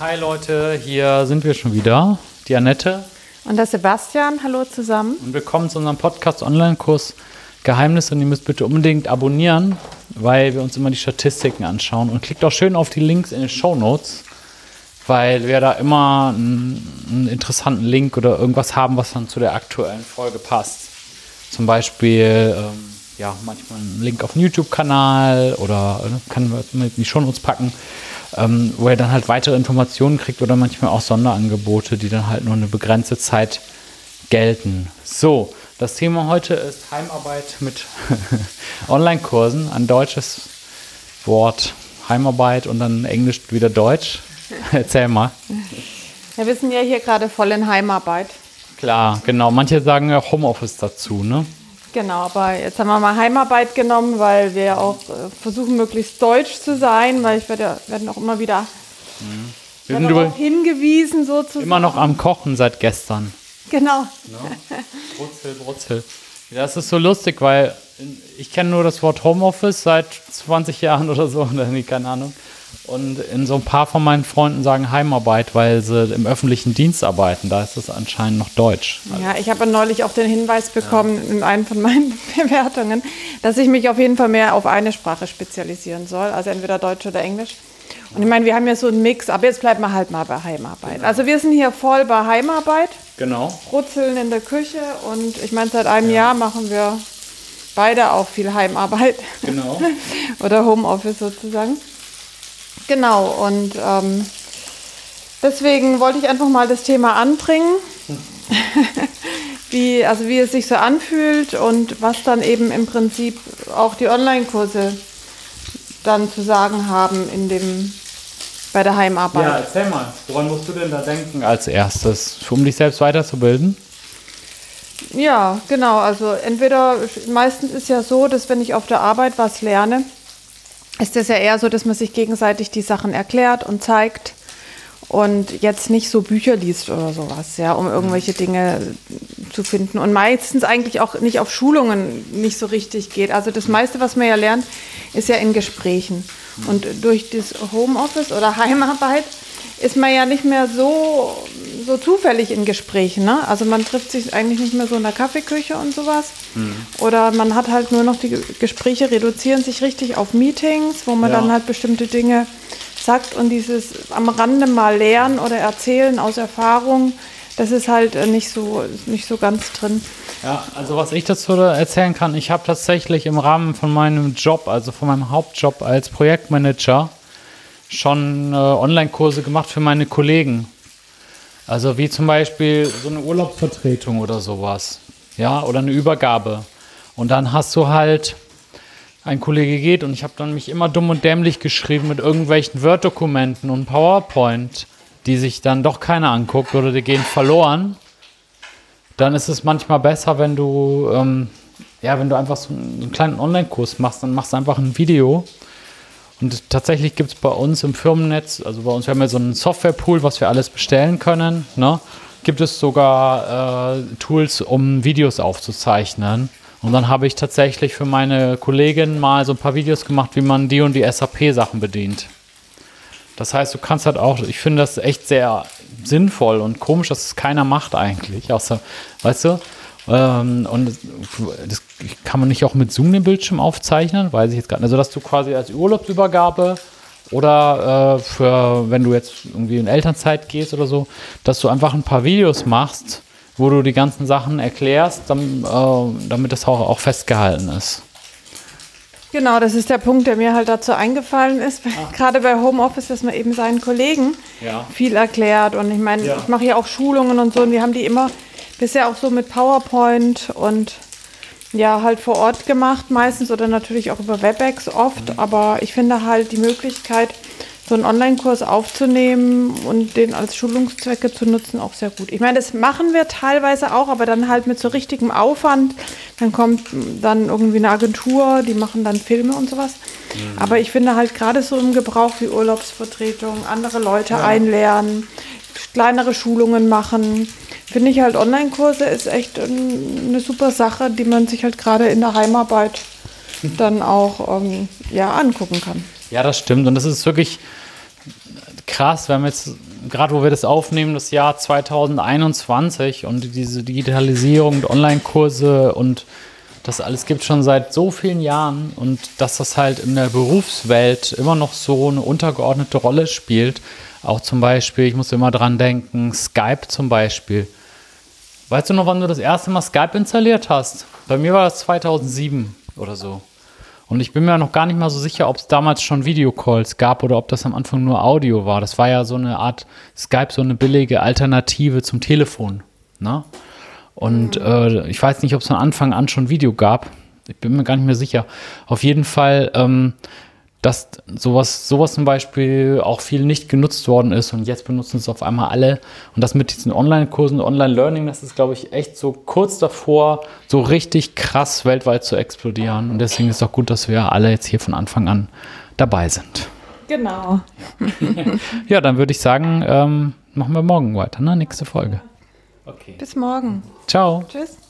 Hi Leute, hier sind wir schon wieder. Die Annette. Und der Sebastian, hallo zusammen. Und willkommen zu unserem Podcast-Online-Kurs Geheimnisse. Und ihr müsst bitte unbedingt abonnieren, weil wir uns immer die Statistiken anschauen. Und klickt auch schön auf die Links in den Show Notes, weil wir da immer einen, einen interessanten Link oder irgendwas haben, was dann zu der aktuellen Folge passt. Zum Beispiel, ähm, ja, manchmal einen Link auf den YouTube-Kanal oder äh, kann man die Show Notes packen ähm, wo er dann halt weitere Informationen kriegt oder manchmal auch Sonderangebote, die dann halt nur eine begrenzte Zeit gelten. So, das Thema heute ist Heimarbeit mit Online-Kursen, ein deutsches Wort Heimarbeit und dann Englisch wieder Deutsch. Erzähl mal. Ja, wir sind ja hier gerade voll in Heimarbeit. Klar, genau. Manche sagen ja Homeoffice dazu, ne? Genau, aber jetzt haben wir mal Heimarbeit genommen, weil wir auch äh, versuchen, möglichst deutsch zu sein, weil ich werde werden auch immer wieder mhm. wir sind darauf hingewiesen, sozusagen. Immer noch am Kochen seit gestern. Genau. Ja. Brutzel, Brutzel. Das ist so lustig, weil ich kenne nur das Wort Homeoffice seit 20 Jahren oder so, keine Ahnung. Und in so ein paar von meinen Freunden sagen Heimarbeit, weil sie im öffentlichen Dienst arbeiten. Da ist es anscheinend noch Deutsch. Ja, ich habe neulich auch den Hinweis bekommen ja. in einer von meinen Bewertungen, dass ich mich auf jeden Fall mehr auf eine Sprache spezialisieren soll, also entweder Deutsch oder Englisch. Und ich meine, wir haben ja so einen Mix, aber jetzt bleibt man halt mal bei Heimarbeit. Genau. Also wir sind hier voll bei Heimarbeit. Genau. Brutzeln in der Küche und ich meine, seit einem ja. Jahr machen wir beide auch viel Heimarbeit. Genau. oder Homeoffice sozusagen. Genau, und ähm, deswegen wollte ich einfach mal das Thema anbringen, wie, also wie es sich so anfühlt und was dann eben im Prinzip auch die Online-Kurse dann zu sagen haben in dem, bei der Heimarbeit. Ja, erzähl mal, woran musst du denn da denken als erstes, um dich selbst weiterzubilden? Ja, genau. Also entweder meistens ist ja so, dass wenn ich auf der Arbeit was lerne, ist es ja eher so, dass man sich gegenseitig die Sachen erklärt und zeigt und jetzt nicht so Bücher liest oder sowas, ja, um irgendwelche mhm. Dinge zu finden und meistens eigentlich auch nicht auf Schulungen nicht so richtig geht. Also das meiste, was man ja lernt, ist ja in Gesprächen. Mhm. Und durch das Homeoffice oder Heimarbeit ist man ja nicht mehr so, so zufällig in Gesprächen. Ne? Also man trifft sich eigentlich nicht mehr so in der Kaffeeküche und sowas. Mhm. Oder man hat halt nur noch die Gespräche, reduzieren sich richtig auf Meetings, wo man ja. dann halt bestimmte Dinge sagt und dieses am Rande mal lernen oder erzählen aus Erfahrung, das ist halt nicht so, nicht so ganz drin. Ja, also was ich dazu erzählen kann, ich habe tatsächlich im Rahmen von meinem Job, also von meinem Hauptjob als Projektmanager, schon äh, Online-Kurse gemacht für meine Kollegen. Also wie zum Beispiel so eine Urlaubsvertretung oder sowas. Ja, oder eine Übergabe. Und dann hast du halt, ein Kollege geht und ich habe dann mich immer dumm und dämlich geschrieben mit irgendwelchen Word-Dokumenten und PowerPoint, die sich dann doch keiner anguckt oder die gehen verloren. Dann ist es manchmal besser, wenn du, ähm, ja, wenn du einfach so einen kleinen Online-Kurs machst, dann machst du einfach ein Video und tatsächlich gibt es bei uns im Firmennetz, also bei uns, wir haben ja so einen Softwarepool, was wir alles bestellen können, ne? gibt es sogar äh, Tools, um Videos aufzuzeichnen. Und dann habe ich tatsächlich für meine Kollegin mal so ein paar Videos gemacht, wie man die und die SAP-Sachen bedient. Das heißt, du kannst halt auch, ich finde das echt sehr sinnvoll und komisch, dass es keiner macht eigentlich. Außer, weißt du, ähm, und das kann man nicht auch mit Zoom den Bildschirm aufzeichnen, weiß ich jetzt gar nicht. Also, dass du quasi als Urlaubsübergabe oder äh, für, wenn du jetzt irgendwie in Elternzeit gehst oder so, dass du einfach ein paar Videos machst, wo du die ganzen Sachen erklärst, dann, äh, damit das auch, auch festgehalten ist. Genau, das ist der Punkt, der mir halt dazu eingefallen ist. Ah. Gerade bei Homeoffice, dass man eben seinen Kollegen ja. viel erklärt. Und ich meine, ja. ich mache ja auch Schulungen und so, und wir haben die immer bisher auch so mit PowerPoint und ja, halt vor Ort gemacht meistens oder natürlich auch über WebEx oft. Mhm. Aber ich finde halt die Möglichkeit, so einen Online-Kurs aufzunehmen und den als Schulungszwecke zu nutzen, auch sehr gut. Ich meine, das machen wir teilweise auch, aber dann halt mit so richtigem Aufwand. Dann kommt dann irgendwie eine Agentur, die machen dann Filme und sowas. Mhm. Aber ich finde halt gerade so im Gebrauch wie Urlaubsvertretung, andere Leute ja. einlernen, kleinere Schulungen machen, finde ich halt Online-Kurse ist echt eine super Sache, die man sich halt gerade in der Heimarbeit dann auch ähm, ja, angucken kann. Ja, das stimmt. Und das ist wirklich, krass. Wir haben jetzt, gerade wo wir das aufnehmen, das Jahr 2021 und diese Digitalisierung und Online-Kurse und das alles gibt schon seit so vielen Jahren und dass das halt in der Berufswelt immer noch so eine untergeordnete Rolle spielt. Auch zum Beispiel, ich muss immer dran denken, Skype zum Beispiel. Weißt du noch, wann du das erste Mal Skype installiert hast? Bei mir war das 2007 oder so. Und ich bin mir noch gar nicht mal so sicher, ob es damals schon Videocalls gab oder ob das am Anfang nur Audio war. Das war ja so eine Art Skype, so eine billige Alternative zum Telefon. Ne? Und mhm. äh, ich weiß nicht, ob es von Anfang an schon Video gab. Ich bin mir gar nicht mehr sicher. Auf jeden Fall ähm, dass sowas, sowas zum Beispiel auch viel nicht genutzt worden ist und jetzt benutzen es auf einmal alle. Und das mit diesen Online-Kursen, Online-Learning, das ist, glaube ich, echt so kurz davor, so richtig krass weltweit zu explodieren. Und deswegen ist es auch gut, dass wir alle jetzt hier von Anfang an dabei sind. Genau. ja, dann würde ich sagen, ähm, machen wir morgen weiter, ne? Nächste Folge. Okay. Bis morgen. Ciao. Tschüss.